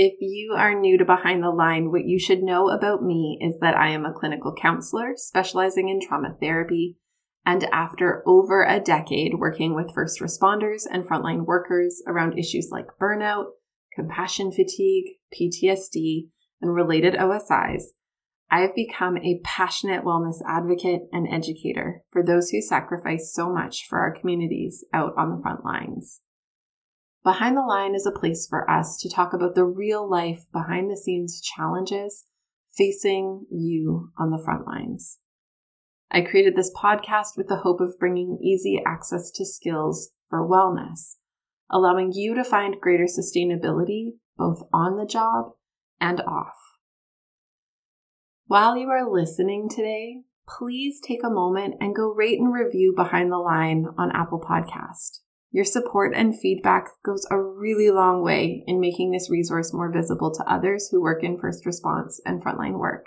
If you are new to Behind the Line, what you should know about me is that I am a clinical counselor specializing in trauma therapy. And after over a decade working with first responders and frontline workers around issues like burnout, compassion fatigue, PTSD, and related OSIs, I have become a passionate wellness advocate and educator for those who sacrifice so much for our communities out on the front lines. Behind the Line is a place for us to talk about the real life behind the scenes challenges facing you on the front lines. I created this podcast with the hope of bringing easy access to skills for wellness, allowing you to find greater sustainability both on the job and off. While you are listening today, please take a moment and go rate and review Behind the Line on Apple Podcast. Your support and feedback goes a really long way in making this resource more visible to others who work in first response and frontline work.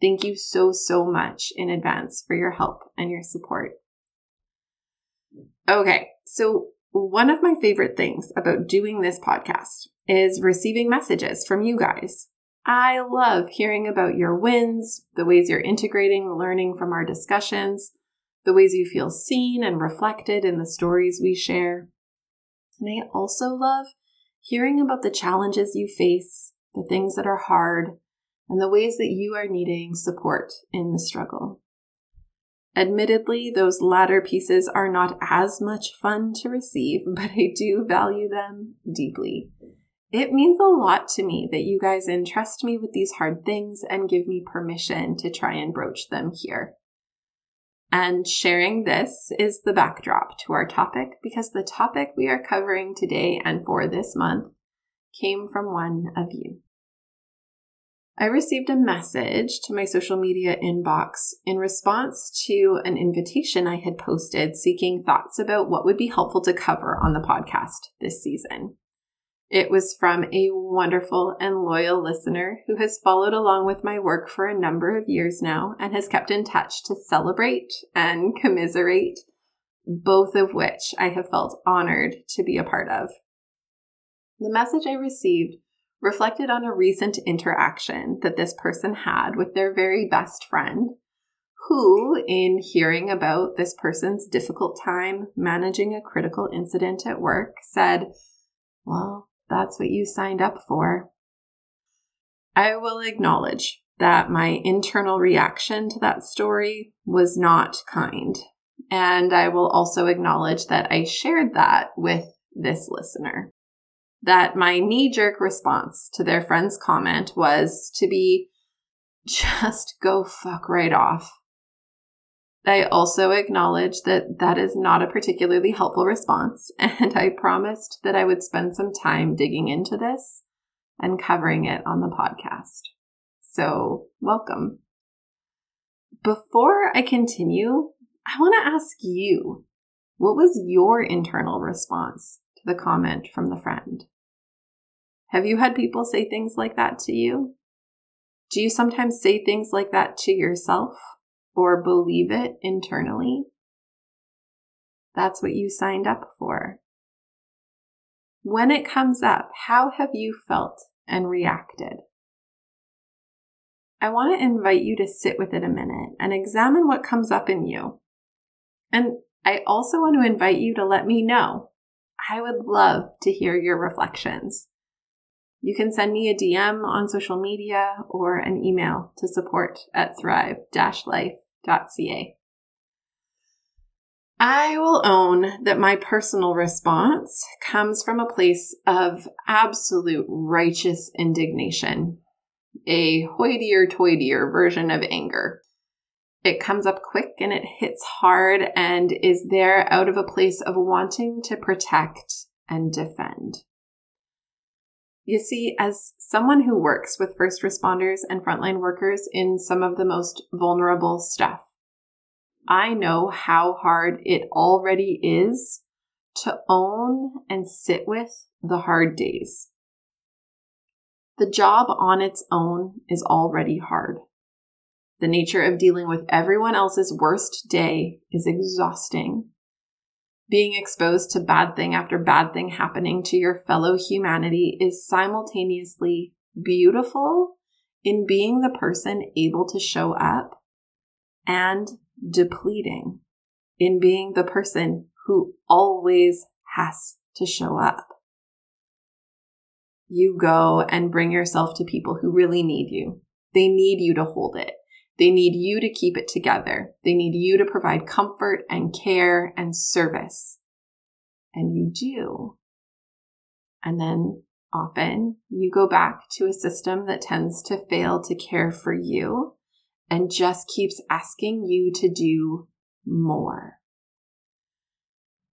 Thank you so, so much in advance for your help and your support. Okay, so one of my favorite things about doing this podcast is receiving messages from you guys. I love hearing about your wins, the ways you're integrating learning from our discussions, the ways you feel seen and reflected in the stories we share. And I also love hearing about the challenges you face, the things that are hard, and the ways that you are needing support in the struggle. Admittedly, those latter pieces are not as much fun to receive, but I do value them deeply. It means a lot to me that you guys entrust me with these hard things and give me permission to try and broach them here. And sharing this is the backdrop to our topic because the topic we are covering today and for this month came from one of you. I received a message to my social media inbox in response to an invitation I had posted seeking thoughts about what would be helpful to cover on the podcast this season. It was from a wonderful and loyal listener who has followed along with my work for a number of years now and has kept in touch to celebrate and commiserate, both of which I have felt honored to be a part of. The message I received reflected on a recent interaction that this person had with their very best friend, who, in hearing about this person's difficult time managing a critical incident at work, said, Well, that's what you signed up for. I will acknowledge that my internal reaction to that story was not kind. And I will also acknowledge that I shared that with this listener. That my knee jerk response to their friend's comment was to be just go fuck right off. I also acknowledge that that is not a particularly helpful response, and I promised that I would spend some time digging into this and covering it on the podcast. So, welcome. Before I continue, I want to ask you what was your internal response to the comment from the friend? Have you had people say things like that to you? Do you sometimes say things like that to yourself? Or believe it internally, that's what you signed up for. When it comes up, how have you felt and reacted? I want to invite you to sit with it a minute and examine what comes up in you. And I also want to invite you to let me know. I would love to hear your reflections. You can send me a DM on social media or an email to support at thrive-life.ca. I will own that my personal response comes from a place of absolute righteous indignation, a hoitier toitier version of anger. It comes up quick and it hits hard and is there out of a place of wanting to protect and defend. You see, as someone who works with first responders and frontline workers in some of the most vulnerable stuff, I know how hard it already is to own and sit with the hard days. The job on its own is already hard. The nature of dealing with everyone else's worst day is exhausting. Being exposed to bad thing after bad thing happening to your fellow humanity is simultaneously beautiful in being the person able to show up and depleting in being the person who always has to show up. You go and bring yourself to people who really need you. They need you to hold it. They need you to keep it together. They need you to provide comfort and care and service. And you do. And then often you go back to a system that tends to fail to care for you and just keeps asking you to do more.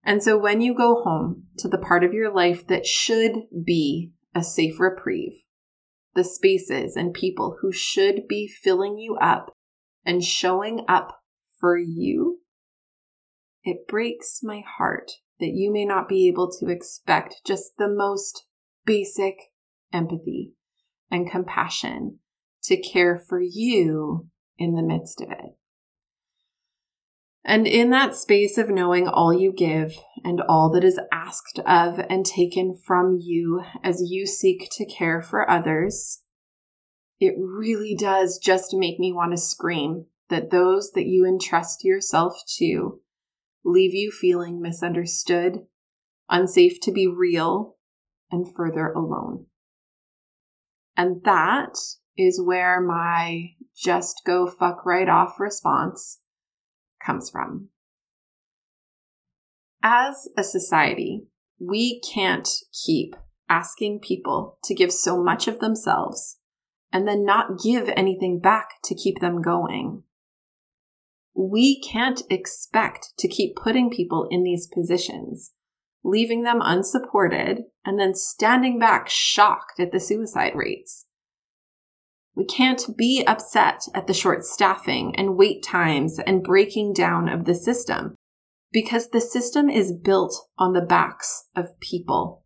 And so when you go home to the part of your life that should be a safe reprieve, the spaces and people who should be filling you up and showing up for you, it breaks my heart that you may not be able to expect just the most basic empathy and compassion to care for you in the midst of it. And in that space of knowing all you give and all that is asked of and taken from you as you seek to care for others, it really does just make me want to scream that those that you entrust yourself to leave you feeling misunderstood, unsafe to be real, and further alone. And that is where my just go fuck right off response comes from. As a society, we can't keep asking people to give so much of themselves and then not give anything back to keep them going. We can't expect to keep putting people in these positions, leaving them unsupported, and then standing back shocked at the suicide rates. We can't be upset at the short staffing and wait times and breaking down of the system because the system is built on the backs of people,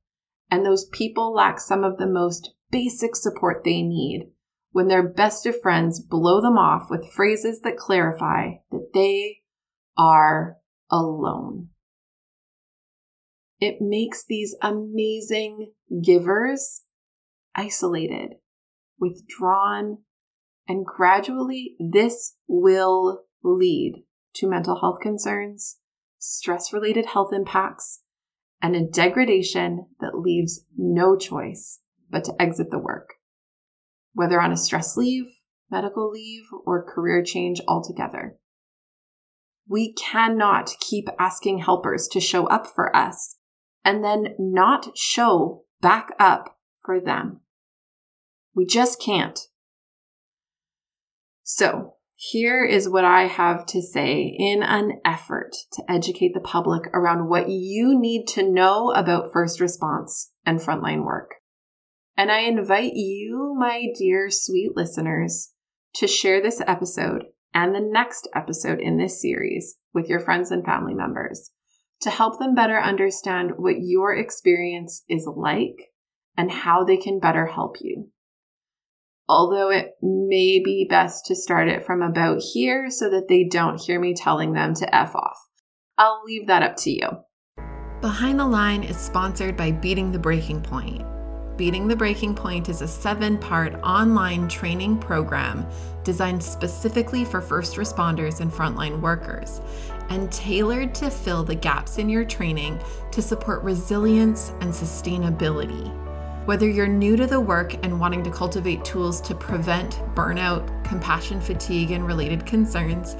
and those people lack some of the most basic support they need when their best of friends blow them off with phrases that clarify that they are alone. It makes these amazing givers isolated, withdrawn, and gradually this will lead to mental health concerns, stress related health impacts, and a degradation that leaves no choice but to exit the work whether on a stress leave, medical leave, or career change altogether. We cannot keep asking helpers to show up for us and then not show back up for them. We just can't. So, here is what I have to say in an effort to educate the public around what you need to know about first response and frontline work. And I invite you, my dear sweet listeners, to share this episode and the next episode in this series with your friends and family members to help them better understand what your experience is like and how they can better help you. Although it may be best to start it from about here so that they don't hear me telling them to F off. I'll leave that up to you. Behind the Line is sponsored by Beating the Breaking Point Beating the Breaking Point is a seven part online training program designed specifically for first responders and frontline workers and tailored to fill the gaps in your training to support resilience and sustainability. Whether you're new to the work and wanting to cultivate tools to prevent burnout, compassion fatigue, and related concerns,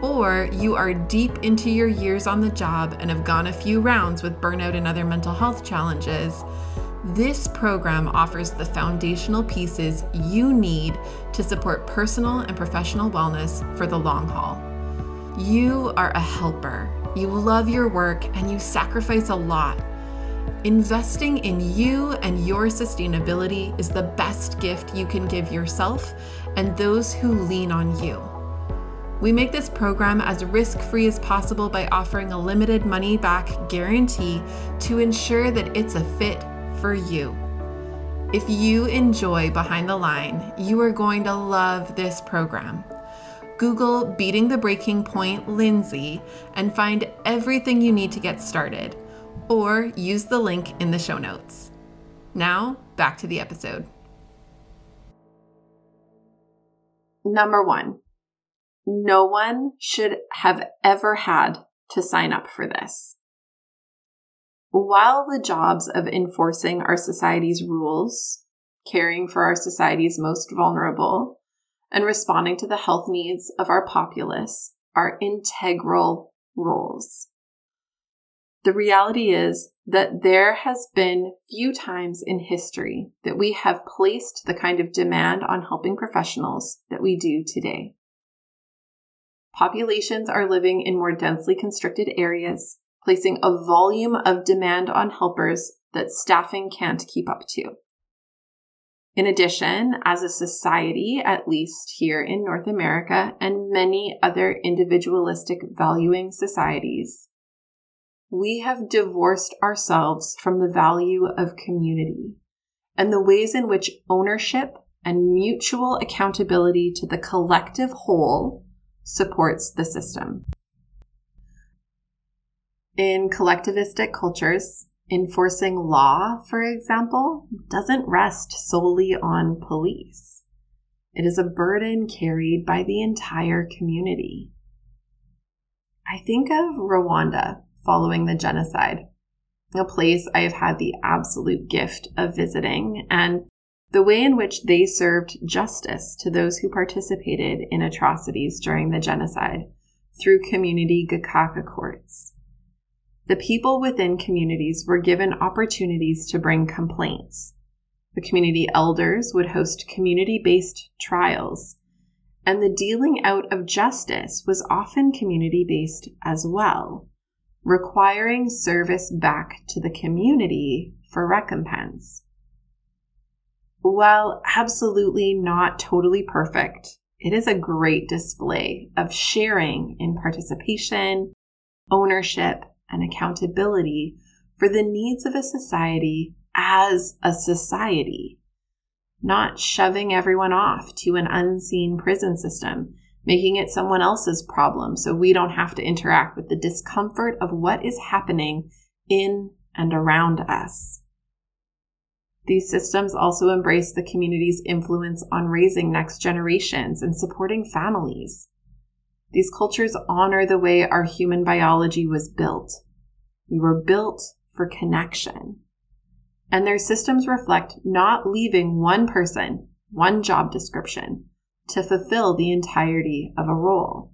or you are deep into your years on the job and have gone a few rounds with burnout and other mental health challenges, this program offers the foundational pieces you need to support personal and professional wellness for the long haul. You are a helper. You love your work and you sacrifice a lot. Investing in you and your sustainability is the best gift you can give yourself and those who lean on you. We make this program as risk free as possible by offering a limited money back guarantee to ensure that it's a fit for you. If you enjoy Behind the Line, you are going to love this program. Google Beating the Breaking Point Lindsay and find everything you need to get started or use the link in the show notes. Now, back to the episode. Number one, no one should have ever had to sign up for this. While the jobs of enforcing our society's rules, caring for our society's most vulnerable, and responding to the health needs of our populace are integral roles. The reality is that there has been few times in history that we have placed the kind of demand on helping professionals that we do today. Populations are living in more densely constricted areas, placing a volume of demand on helpers that staffing can't keep up to. In addition, as a society, at least here in North America and many other individualistic valuing societies, we have divorced ourselves from the value of community and the ways in which ownership and mutual accountability to the collective whole supports the system. In collectivistic cultures, enforcing law, for example, doesn't rest solely on police. It is a burden carried by the entire community. I think of Rwanda following the genocide, a place I have had the absolute gift of visiting, and the way in which they served justice to those who participated in atrocities during the genocide through community Gacaca courts. The people within communities were given opportunities to bring complaints. The community elders would host community based trials, and the dealing out of justice was often community based as well requiring service back to the community for recompense. While absolutely not totally perfect, it is a great display of sharing in participation, ownership, and accountability for the needs of a society as a society, not shoving everyone off to an unseen prison system making it someone else's problem so we don't have to interact with the discomfort of what is happening in and around us. These systems also embrace the community's influence on raising next generations and supporting families. These cultures honor the way our human biology was built. We were built for connection. And their systems reflect not leaving one person, one job description, to fulfill the entirety of a role.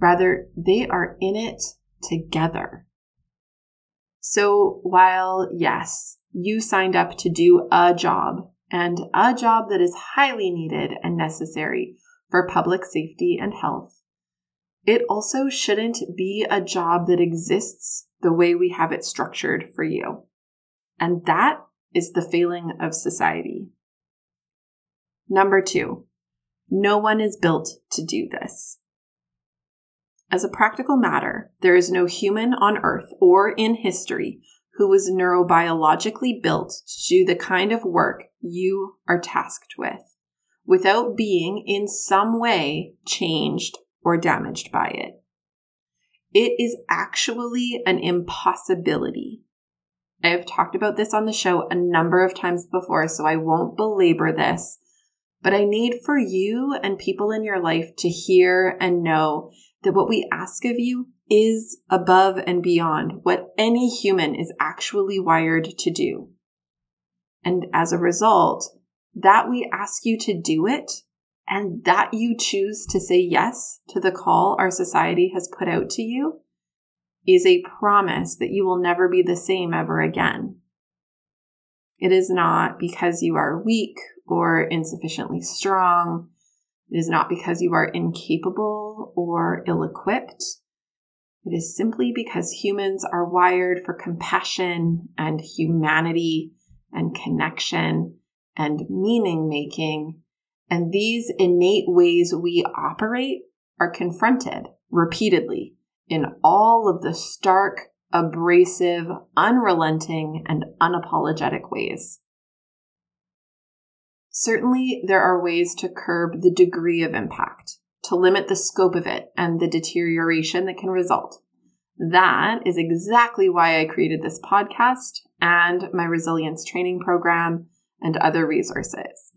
Rather, they are in it together. So while, yes, you signed up to do a job and a job that is highly needed and necessary for public safety and health, it also shouldn't be a job that exists the way we have it structured for you. And that is the failing of society. Number two, no one is built to do this. As a practical matter, there is no human on earth or in history who was neurobiologically built to do the kind of work you are tasked with without being in some way changed or damaged by it. It is actually an impossibility. I have talked about this on the show a number of times before, so I won't belabor this, but I need for you and people in your life to hear and know that what we ask of you is above and beyond what any human is actually wired to do. And as a result, that we ask you to do it and that you choose to say yes to the call our society has put out to you is a promise that you will never be the same ever again. It is not because you are weak or insufficiently strong. It is not because you are incapable or ill equipped. It is simply because humans are wired for compassion and humanity and connection and meaning making. And these innate ways we operate are confronted repeatedly in all of the stark, abrasive, unrelenting, and unapologetic ways. Certainly, there are ways to curb the degree of impact, to limit the scope of it and the deterioration that can result. That is exactly why I created this podcast and my resilience training program and other resources.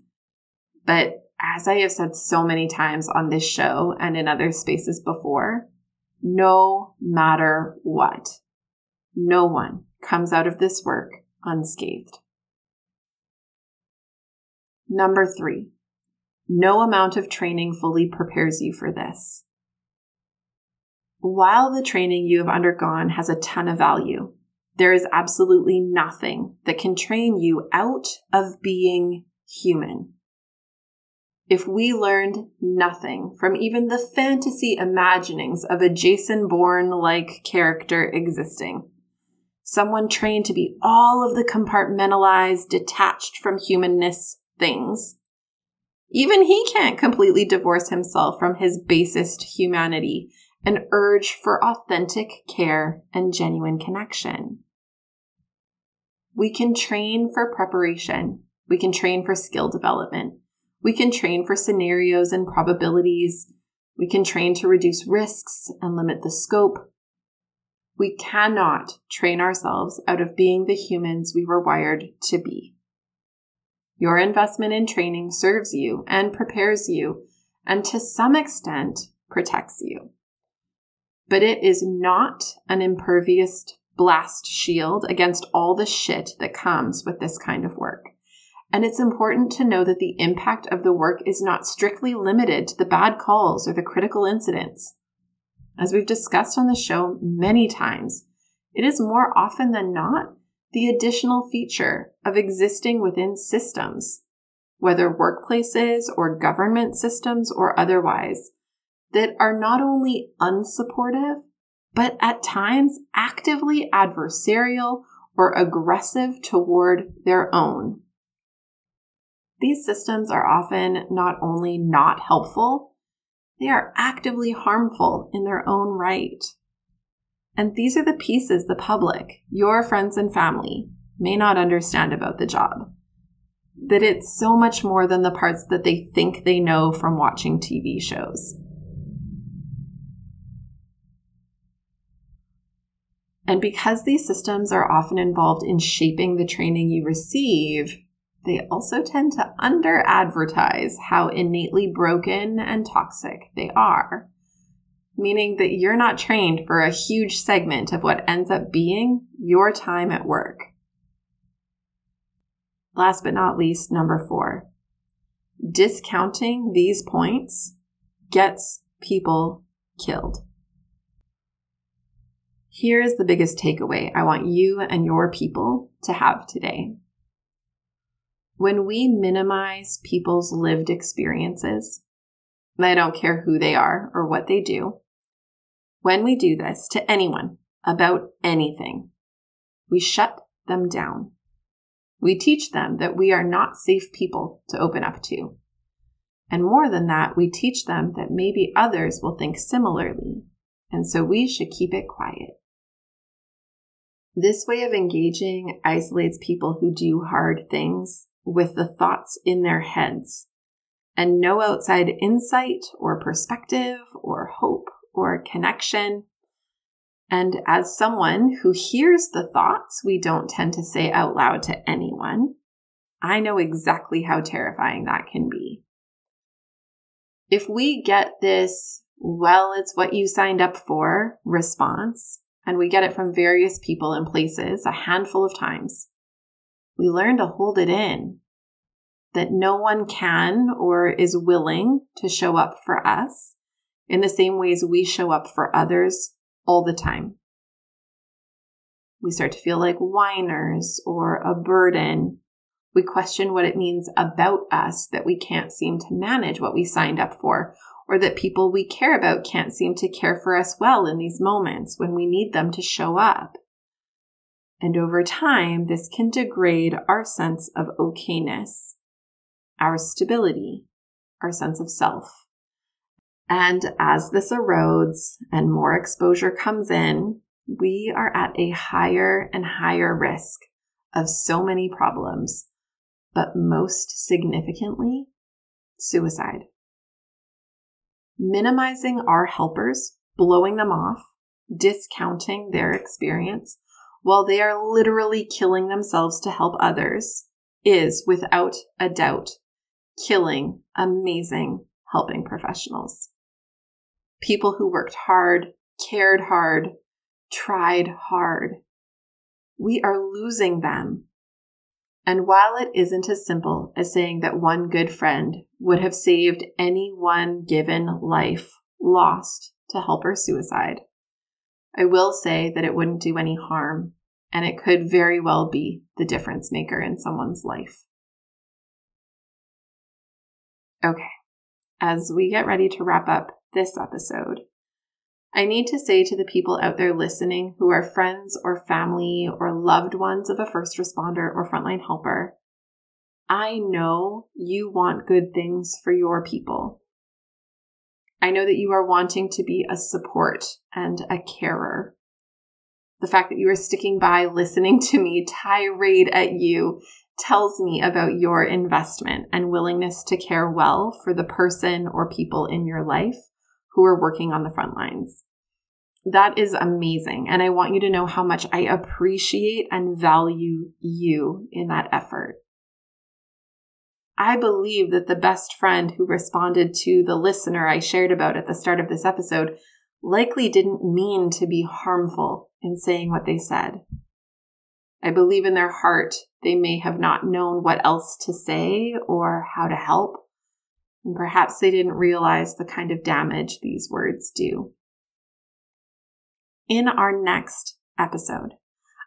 But as I have said so many times on this show and in other spaces before, no matter what, no one comes out of this work unscathed. Number three, no amount of training fully prepares you for this. While the training you have undergone has a ton of value, there is absolutely nothing that can train you out of being human. If we learned nothing from even the fantasy imaginings of a Jason Bourne like character existing, someone trained to be all of the compartmentalized, detached from humanness things, even he can't completely divorce himself from his basest humanity and urge for authentic care and genuine connection. We can train for preparation. We can train for skill development. We can train for scenarios and probabilities. We can train to reduce risks and limit the scope. We cannot train ourselves out of being the humans we were wired to be. Your investment in training serves you and prepares you, and to some extent protects you. But it is not an impervious blast shield against all the shit that comes with this kind of work. And it's important to know that the impact of the work is not strictly limited to the bad calls or the critical incidents. As we've discussed on the show many times, it is more often than not the additional feature of existing within systems, whether workplaces or government systems or otherwise, that are not only unsupportive, but at times actively adversarial or aggressive toward their own. These systems are often not only not helpful, they are actively harmful in their own right. And these are the pieces the public, your friends and family, may not understand about the job. That it's so much more than the parts that they think they know from watching TV shows. And because these systems are often involved in shaping the training you receive, they also tend to under advertise how innately broken and toxic they are meaning that you're not trained for a huge segment of what ends up being your time at work. Last but not least, number four, discounting these points gets people killed. Here is the biggest takeaway I want you and your people to have today. When we minimize people's lived experiences, I don't care who they are or what they do, when we do this to anyone about anything, we shut them down. We teach them that we are not safe people to open up to. And more than that, we teach them that maybe others will think similarly, and so we should keep it quiet. This way of engaging isolates people who do hard things with the thoughts in their heads and no outside insight or perspective or hope or connection. And as someone who hears the thoughts we don't tend to say out loud to anyone, I know exactly how terrifying that can be. If we get this, well, it's what you signed up for response, and we get it from various people and places a handful of times, we learn to hold it in. That no one can or is willing to show up for us in the same ways we show up for others all the time. We start to feel like whiners or a burden. We question what it means about us that we can't seem to manage what we signed up for or that people we care about can't seem to care for us well in these moments when we need them to show up. And over time, this can degrade our sense of okayness, our stability, our sense of self. And as this erodes and more exposure comes in, we are at a higher and higher risk of so many problems, but most significantly, suicide. Minimizing our helpers, blowing them off, discounting their experience while they are literally killing themselves to help others is without a doubt killing amazing helping professionals. People who worked hard, cared hard, tried hard. We are losing them. And while it isn't as simple as saying that one good friend would have saved any one given life lost to helper suicide, I will say that it wouldn't do any harm, and it could very well be the difference maker in someone's life. Okay, as we get ready to wrap up this episode, I need to say to the people out there listening who are friends or family or loved ones of a first responder or frontline helper, I know you want good things for your people. I know that you are wanting to be a support and a carer. The fact that you are sticking by listening to me tirade at you tells me about your investment and willingness to care well for the person or people in your life who are working on the front lines. That is amazing. And I want you to know how much I appreciate and value you in that effort. I believe that the best friend who responded to the listener I shared about at the start of this episode likely didn't mean to be harmful in saying what they said. I believe in their heart they may have not known what else to say or how to help, and perhaps they didn't realize the kind of damage these words do. In our next episode,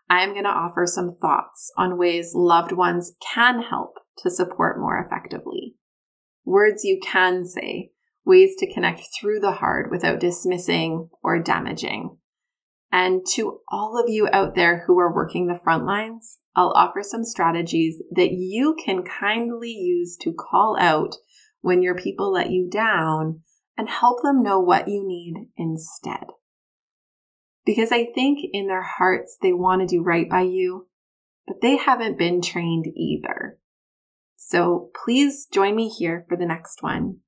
I am going to offer some thoughts on ways loved ones can help to support more effectively. Words you can say, ways to connect through the hard without dismissing or damaging. And to all of you out there who are working the front lines, I'll offer some strategies that you can kindly use to call out when your people let you down and help them know what you need instead. Because I think in their hearts they want to do right by you, but they haven't been trained either. So please join me here for the next one.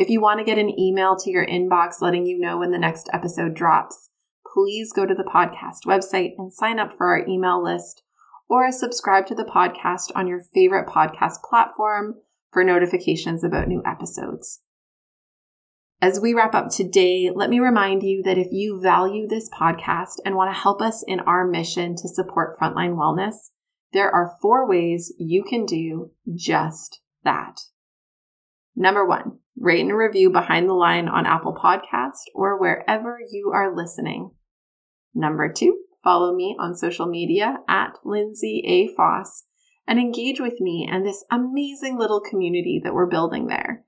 If you want to get an email to your inbox letting you know when the next episode drops, please go to the podcast website and sign up for our email list or subscribe to the podcast on your favorite podcast platform for notifications about new episodes. As we wrap up today, let me remind you that if you value this podcast and want to help us in our mission to support frontline wellness, there are four ways you can do just that. Number one, rate and review behind the line on Apple Podcast or wherever you are listening. Number two, follow me on social media at Lindsay A. Foss and engage with me and this amazing little community that we're building there.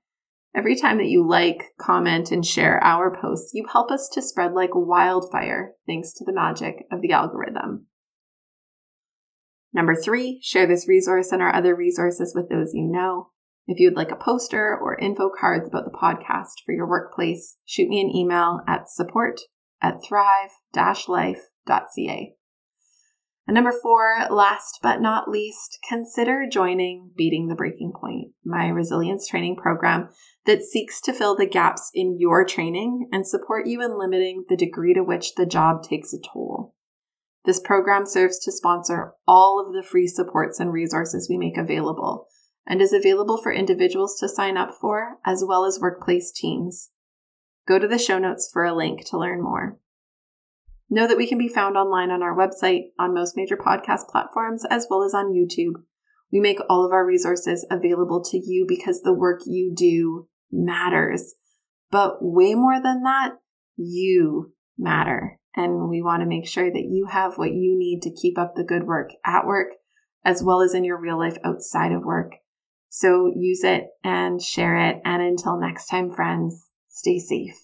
Every time that you like, comment, and share our posts, you help us to spread like wildfire thanks to the magic of the algorithm. Number three, share this resource and our other resources with those you know. If you'd like a poster or info cards about the podcast for your workplace, shoot me an email at support at thrive-life.ca. And number four, last but not least, consider joining Beating the Breaking Point, my resilience training program that seeks to fill the gaps in your training and support you in limiting the degree to which the job takes a toll. This program serves to sponsor all of the free supports and resources we make available and is available for individuals to sign up for as well as workplace teams. Go to the show notes for a link to learn more. Know that we can be found online on our website, on most major podcast platforms, as well as on YouTube. We make all of our resources available to you because the work you do matters. But way more than that, you matter. And we want to make sure that you have what you need to keep up the good work at work, as well as in your real life outside of work. So use it and share it. And until next time, friends, stay safe.